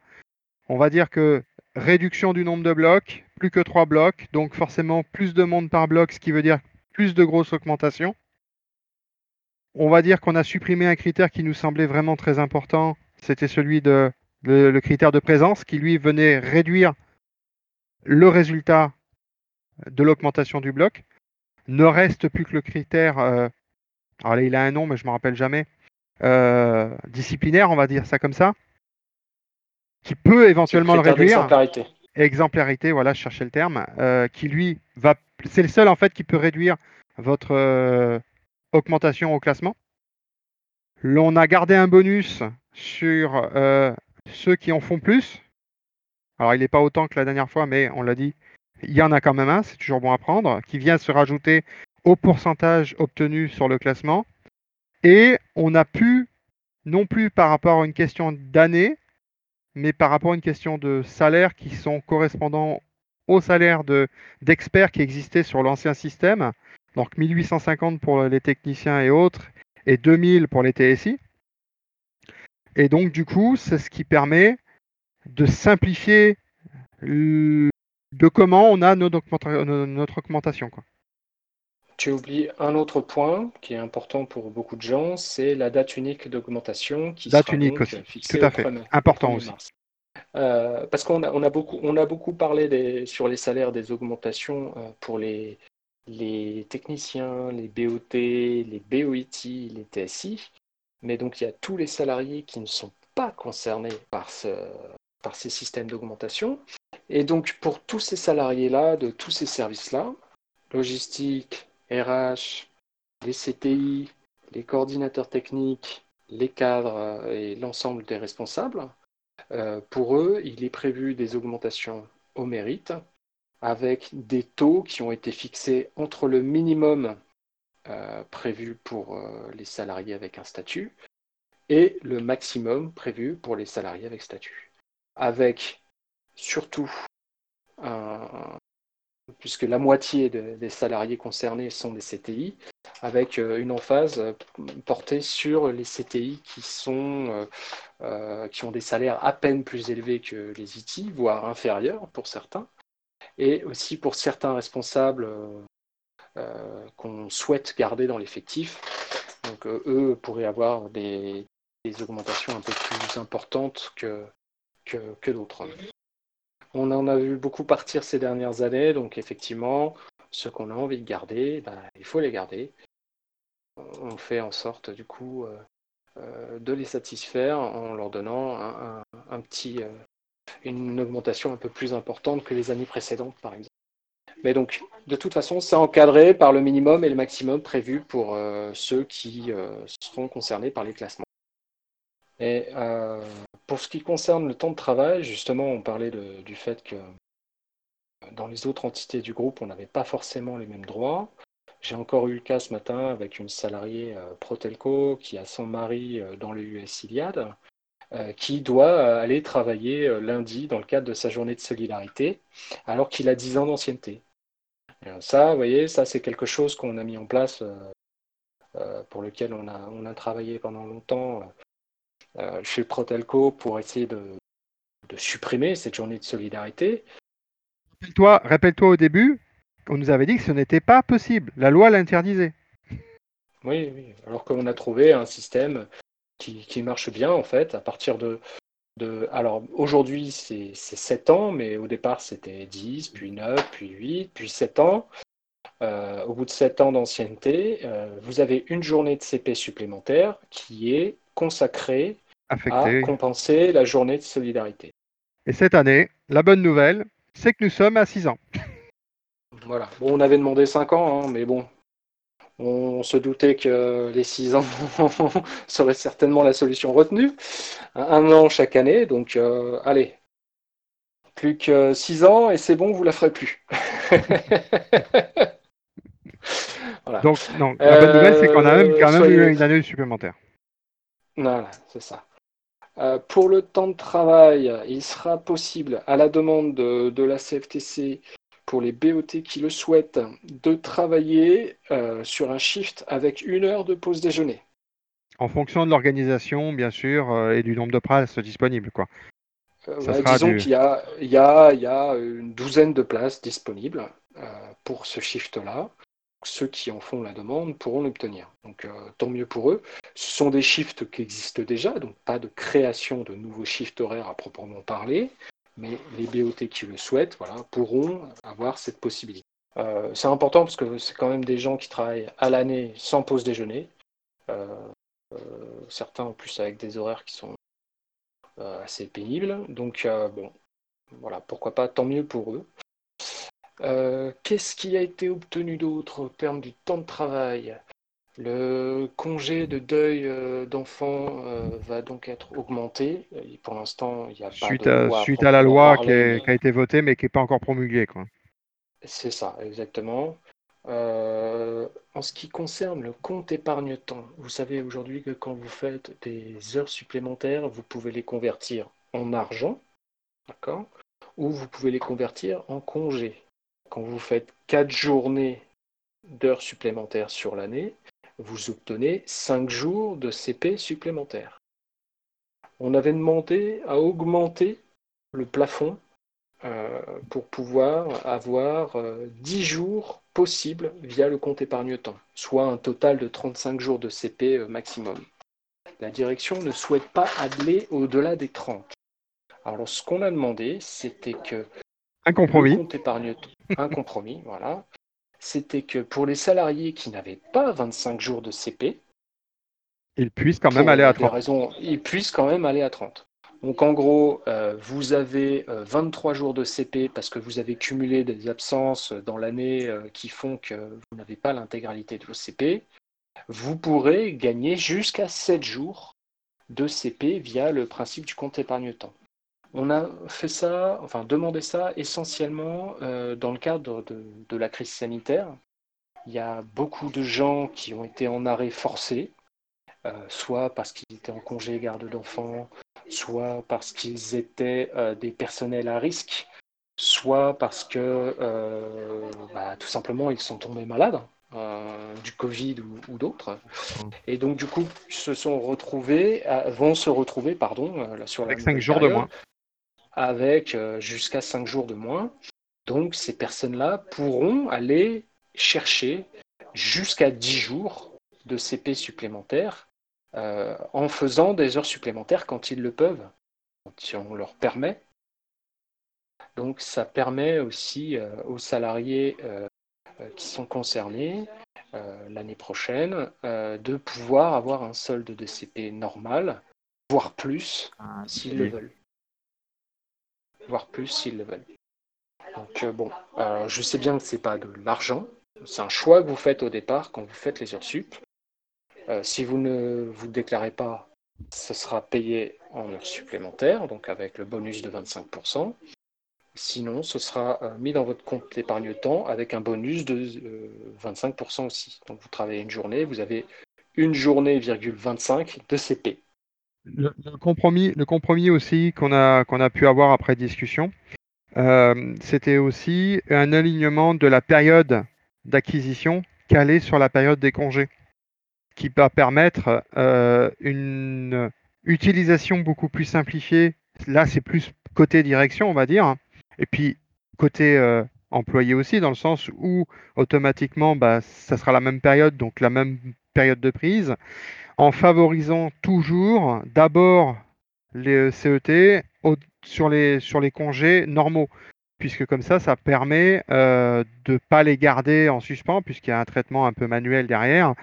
on va dire que réduction du nombre de blocs, plus que trois blocs, donc forcément plus de monde par bloc, ce qui veut dire plus de grosses augmentations. On va dire qu'on a supprimé un critère qui nous semblait vraiment très important, c'était celui de le, critère de présence, qui lui venait réduire le résultat de l'augmentation du bloc. Ne reste plus que le critère, euh, alors là il a un nom mais je ne me rappelle jamais, disciplinaire, on va dire ça comme ça, qui peut éventuellement le réduire. d'exemplarité. Exemplarité, voilà, je cherchais le terme, euh, qui lui va, c'est le seul en fait qui peut réduire votre euh, augmentation au classement. L'on a gardé un bonus sur euh, ceux qui en font plus. Alors il n'est pas autant que la dernière fois, mais on l'a dit, il y en a quand même un, c'est toujours bon à prendre, qui vient se rajouter au pourcentage obtenu sur le classement. Et on a pu, non plus par rapport à une question d'année, mais par rapport à une question de salaire qui sont correspondants au salaire de- d'experts qui existaient sur l'ancien système. Donc 1850 pour les techniciens et autres, et 2000 pour les TSI. Et donc du coup, c'est ce qui permet de simplifier de comment on a notre, augmenta- notre augmentation. Tu oublies un autre point qui est important pour beaucoup de gens, c'est la date unique d'augmentation qui Date sera unique donc aussi, fixée tout à au fait. 1er Important au 1er aussi. mars. Euh, parce qu'on a, on a, beaucoup, on a beaucoup parlé des- sur les salaires des augmentations euh, pour les, les techniciens, les BOT, les BOIT, les TSI, mais donc il y a tous les salariés qui ne sont pas concernés par, ce, par ces systèmes d'augmentation. Et donc pour tous ces salariés-là, de tous ces services-là, logistique, RH, les CTI, les coordinateurs techniques, les cadres euh, et l'ensemble des responsables, euh, pour eux, il est prévu des augmentations au mérite avec des taux qui ont été fixés entre le minimum euh, prévu pour les salariés avec un statut et le maximum prévu pour les salariés avec statut. Avec surtout un, puisque la moitié de- des salariés concernés sont des CTI, avec euh, une emphase euh, portée sur les CTI qui, sont, euh, qui ont des salaires à peine plus élevés que les IT, voire inférieurs pour certains, et aussi pour certains responsables qu'on souhaite garder dans l'effectif. Donc eux pourraient avoir des, augmentations un peu plus importantes que, que d'autres. On en a vu beaucoup partir ces dernières années, donc effectivement, ceux qu'on a envie de garder, ben, il faut les garder. On fait en sorte du coup euh, euh, de les satisfaire en leur donnant un, petit, euh, une augmentation un peu plus importante que les années précédentes, par exemple. Mais donc, de toute façon, c'est encadré par le minimum et le maximum prévu pour ceux qui seront concernés par les classements. Et euh, pour ce qui concerne le temps de travail, justement, on parlait de- du fait que dans les autres entités du groupe, on n'avait pas forcément les mêmes droits. J'ai encore eu le cas ce matin avec une salariée euh, Protelco qui a son mari euh, dans le US Iliad, euh, qui doit euh, aller travailler euh, lundi dans le cadre de sa journée de solidarité, alors qu'il a 10 ans d'ancienneté. Et, euh, Ça, vous voyez, ça c'est quelque chose qu'on a mis en place, euh, euh, pour lequel on a, travaillé pendant longtemps euh, chez Protelco pour essayer de, de supprimer cette journée de solidarité. Rappelle-toi, rappelle-toi au début, on nous avait dit que ce n'était pas possible. La loi l'interdisait. Oui, oui. Alors qu'on a trouvé un système qui, qui marche bien, en fait, à partir de, de. Alors aujourd'hui, c'est 7 ans, mais au départ, c'était 10, puis 9, puis 8, puis 7 ans. Euh, au bout de 7 ans d'ancienneté, euh, vous avez une journée de CP supplémentaire qui est consacrée à compenser la journée de solidarité. Et cette année, la bonne nouvelle, c'est que nous sommes à 6 ans. Voilà. Bon, on avait demandé 5 ans, hein, mais bon, on se doutait que les 6 ans <laughs> seraient certainement la solution retenue. Un an chaque année, donc euh, allez. Plus que 6 ans et c'est bon, vous la ferez plus. <laughs> Donc, non, la bonne nouvelle, c'est qu'on a même, quand même eu une année supplémentaire. Voilà, c'est ça. Euh, pour le temps de travail, il sera possible, à la demande de, la CFTC, pour les BOT qui le souhaitent, de travailler euh, sur un shift avec une heure de pause déjeuner. En fonction de l'organisation, bien sûr, euh, et du nombre de places disponibles. Quoi. disons qu'il y a, y, y a, une douzaine de places disponibles pour ce shift-là ceux qui en font la demande pourront l'obtenir. Donc euh, tant mieux pour eux. Ce sont des shifts qui existent déjà, donc pas de création de nouveaux shifts horaires à proprement parler, mais les BOT qui le souhaitent voilà, pourront avoir cette possibilité. Euh, c'est important parce que c'est quand même des gens qui travaillent à l'année sans pause déjeuner. Euh, certains en plus avec des horaires qui sont assez pénibles. Donc bon, voilà, pourquoi pas, tant mieux pour eux. Euh, qu'est-ce qui a été obtenu d'autre au terme du temps de travail? Le congé de deuil euh, d'enfant euh, va donc être augmenté. pour l'instant, il n'y a pas de loi Suite à la loi qui, a été votée mais qui n'est pas encore promulguée. C'est ça, exactement. en ce qui concerne le compte épargne-temps, vous savez aujourd'hui que quand vous faites des heures supplémentaires, vous pouvez les convertir en argent, d'accord? Ou vous pouvez les convertir en congé. Quand vous faites 4 journées d'heures supplémentaires sur l'année, vous obtenez 5 jours de CP supplémentaires. On avait demandé à augmenter le plafond euh, pour pouvoir avoir 10 euh, jours possibles via le compte épargne-temps, soit un total de 35 jours de CP euh, maximum. La direction ne souhaite pas aller au-delà des 30. Alors ce qu'on a demandé, c'était que un compromis. Un compromis, voilà. C'était que pour les salariés qui n'avaient pas 25 jours de CP, ils puissent quand même aller à 30. Raisons, ils puissent quand même aller à 30. Donc en gros, euh, vous avez 23 euh, jours de CP parce que vous avez cumulé des absences dans l'année euh, qui font que vous n'avez pas l'intégralité de vos CP. Vous pourrez gagner jusqu'à 7 jours de CP via le principe du compte épargne-temps. On a fait ça, enfin demandé ça essentiellement euh, dans le cadre de, la crise sanitaire. Il y a beaucoup de gens qui ont été en arrêt forcé, euh, soit parce qu'ils étaient en congé garde d'enfants, soit parce qu'ils étaient euh, des personnels à risque, soit parce que bah, tout simplement ils sont tombés malades. du Covid ou, d'autres. Et donc, du coup, se sont retrouvés, vont se retrouver, pardon, sur Avec 5 jours de moins avec euh, jusqu'à 5 jours de moins. Donc ces personnes-là pourront aller chercher jusqu'à 10 jours de CP supplémentaires euh, en faisant des heures supplémentaires quand ils le peuvent, quand on leur permet. Donc ça permet aussi euh, aux salariés qui sont concernés l'année prochaine de pouvoir avoir un solde de CP normal, voire plus, ah, s'ils le veulent voire plus s'ils le veulent. Donc euh, bon, euh, je sais bien que c'est pas de l'argent, c'est un choix que vous faites au départ quand vous faites les heures sup. Euh, si vous ne vous déclarez pas, ce sera payé en heures supplémentaires, donc avec le bonus de 25%. Sinon, ce sera mis dans votre compte d'épargne-temps avec un bonus de 25% aussi. Donc vous travaillez une journée, vous avez une journée, 25 de CP. Le, compromis, le compromis aussi qu'on a, qu'on a pu avoir après discussion, euh, c'était aussi un alignement de la période d'acquisition calée sur la période des congés, qui va permettre euh, une utilisation beaucoup plus simplifiée. Là, c'est plus côté direction, on va dire, et puis côté euh, employé aussi, dans le sens où automatiquement, bah, ça sera la même période, donc la même période de prise en favorisant toujours d'abord les CET sur, les, congés normaux. Puisque comme ça, ça permet de ne pas les garder en suspens, puisqu'il y a un traitement un peu manuel derrière.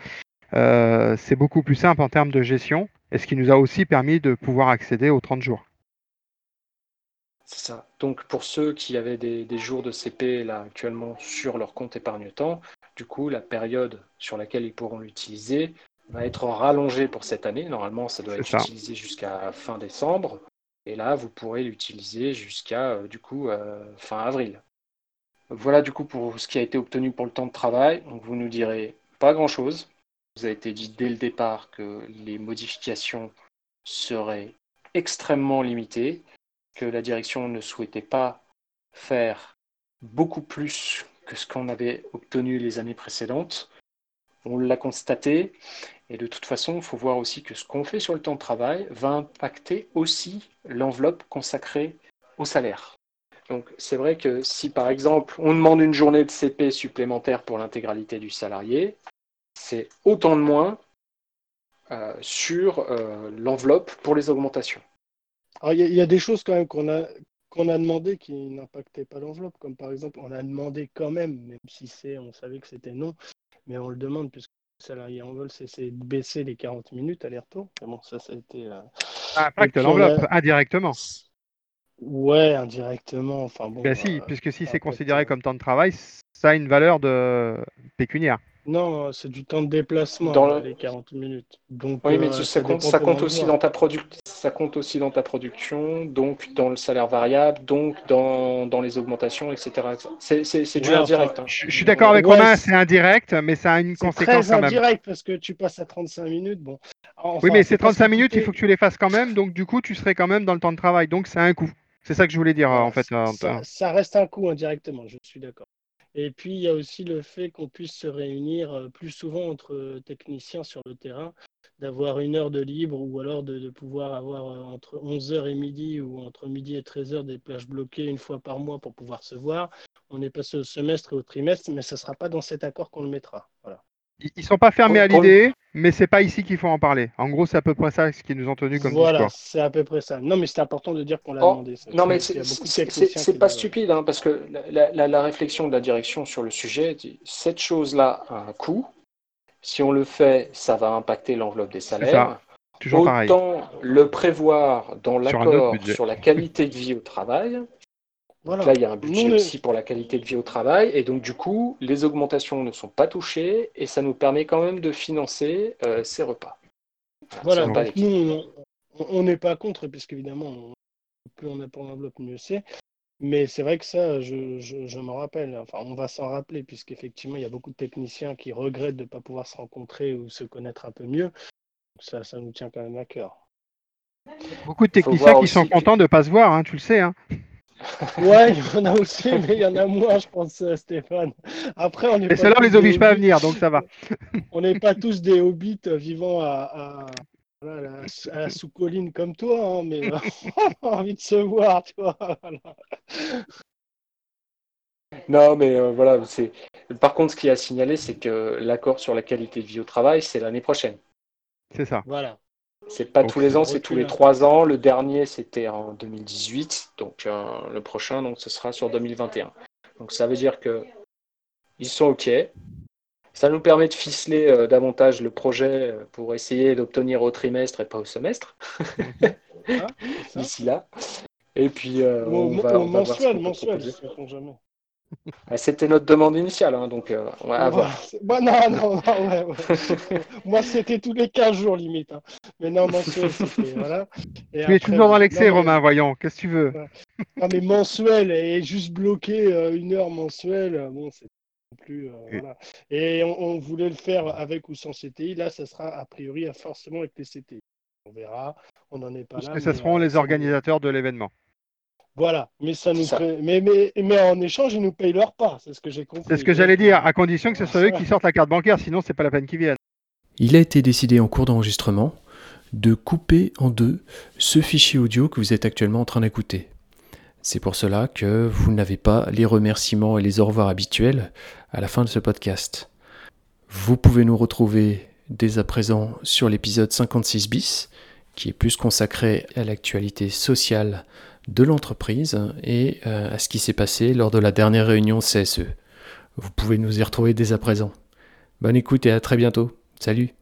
c'est beaucoup plus simple en termes de gestion, et ce qui nous a aussi permis de pouvoir accéder aux 30 jours. C'est ça. Donc pour ceux qui avaient des, jours de CP là actuellement sur leur compte épargne-temps, du coup la période sur laquelle ils pourront l'utiliser va être rallongée pour cette année. Normalement, ça doit être utilisé jusqu'à fin décembre. Et là, vous pourrez l'utiliser jusqu'à euh, du coup euh, fin avril. Voilà du coup pour ce qui a été obtenu pour le temps de travail. Donc vous nous direz pas grand chose. Vous avez été dit dès le départ que les modifications seraient extrêmement limitées que la direction ne souhaitait pas faire beaucoup plus que ce qu'on avait obtenu les années précédentes. On l'a constaté, et de toute façon, il faut voir aussi que ce qu'on fait sur le temps de travail va impacter aussi l'enveloppe consacrée au salaire. Donc c'est vrai que si par exemple on demande une journée de CP supplémentaire pour l'intégralité du salarié, c'est autant de moins euh, sur euh, l'enveloppe pour les augmentations il y, a des choses quand même qu'on a, qu'on demandé qui n'impactaient pas l'enveloppe, comme par exemple, on a demandé quand même, même si c'est, on savait que c'était non, mais on le demande puisque le salarié en vol, c'est de baisser les 40 minutes aller-retour. Bon, ça, ça a été. Euh... impacte l'enveloppe indirectement. Ouais, indirectement. Enfin bon. Ben si, euh, puisque si c'est considéré comme temps de travail, ça a une valeur de pécuniaire. Non, c'est du temps de déplacement, dans les 40 minutes. Donc, oui, mais euh, ça, compte, ça compte aussi dans ta ça compte aussi dans ta production, donc dans le salaire variable, donc dans, dans les augmentations, etc. C'est du indirect. Hein. Je, suis d'accord avec Romain, c'est indirect, mais ça a une conséquence quand même. C'est indirect parce que tu passes à 35 minutes. Bon. oui, mais ces 35 minutes, il faut que tu les fasses quand même, donc du coup, tu serais quand même dans le temps de travail, donc c'est un coût. C'est ça que je voulais dire en fait. Ça, ça, reste un coût indirectement, je suis d'accord. Et puis, il y a aussi le fait qu'on puisse se réunir euh, plus souvent entre techniciens sur le terrain, d'avoir une heure de libre ou alors de, pouvoir avoir euh, entre 11h et midi ou entre midi et 13h des plages bloquées une fois par mois pour pouvoir se voir. On est passé au semestre et au trimestre, mais ce ne sera pas dans cet accord qu'on le mettra. Voilà. Ils ne sont pas fermés à l'idée, mais c'est pas ici qu'il faut en parler. En gros, c'est à peu près ça ce qui nous ont tenu comme Voilà, c'est à peu près ça. Non, mais c'est important de dire qu'on l'a oh, demandé. Non, mais c'est pas stupide, hein, parce que la, réflexion de la direction sur le sujet, cette chose-là a un coût. Si on le fait, ça va impacter l'enveloppe des salaires. Toujours Autant le prévoir dans l'accord sur la qualité de vie au travail, là, il y a un budget aussi pour la qualité de vie au travail. Et donc, du coup, les augmentations ne sont pas touchées et ça nous permet quand même de financer euh, ces repas. Voilà, nous, on n'est pas contre, puisqu'évidemment, plus on a pour l'enveloppe, mieux c'est. Mais c'est vrai que ça, je, je, me rappelle, enfin, on va s'en rappeler, puisqu'effectivement, il y a beaucoup de techniciens qui regrettent de ne pas pouvoir se rencontrer ou se connaître un peu mieux. Ça, ça nous tient quand même à cœur. Beaucoup de techniciens qui sont contents de ne pas se voir, hein, tu le sais. Hein. Ouais, il y en a aussi, mais il y en a moins, je pense, euh, Stéphane. Après, on est. Mais ceux-là, on les oblige pas à venir, donc ça va. on n'est pas tous des hobbits vivant à, la, sous-colline comme toi, hein, mais <laughs> on a envie de se voir, tu vois. Non, mais euh, voilà, c'est. Par contre, ce qui a signalé, c'est que l'accord sur la qualité de vie au travail, c'est l'année prochaine. C'est ça. Voilà. C'est pas tous les ans, c'est tous les trois ans. Le dernier, c'était en 2018. Donc euh, le prochain, donc ce sera sur 2021. Donc ça veut dire que ils sont OK. Ça nous permet de ficeler euh, davantage le projet euh, pour essayer d'obtenir au trimestre et pas au semestre. Ah, <laughs> D'ici là. Et puis on, va, on va mensuel, voir ce mensuel, jamais. <laughs> C'était notre demande initiale, hein, donc euh, on va voir. Bah, non, non, non ouais, <laughs> Moi, c'était tous les 15 jours limite. Hein. Mais non, mensuel, <laughs> c'était. Voilà. Et tu es toujours dans l'excès, Romain, voyons. Qu'est-ce que tu veux? Non, mais mensuel et juste bloqué euh, une heure mensuelle, euh, bon, c'est plus. et... Voilà. et on, voulait le faire avec ou sans CTI. Là, ça sera a priori forcément avec les CTI. On verra. On n'en est pas Parce là. que ce seront les organisateurs de l'événement. Voilà, mais ça nous mais, mais, mais, en échange, ils nous payent leur part, c'est ce que j'ai compris. C'est ce que j'allais dire, à condition que ce soit eux qui sortent la carte bancaire, sinon c'est pas la peine qu'ils viennent. Il a été décidé en cours d'enregistrement de couper en deux ce fichier audio que vous êtes actuellement en train d'écouter. C'est pour cela que vous n'avez pas les remerciements et les au revoir habituels à la fin de ce podcast. Vous pouvez nous retrouver dès à présent sur l'épisode 56 bis qui est plus consacré à l'actualité sociale de l'entreprise et à ce qui s'est passé lors de la dernière réunion CSE. Vous pouvez nous y retrouver dès à présent. Bonne écoute et à très bientôt. Salut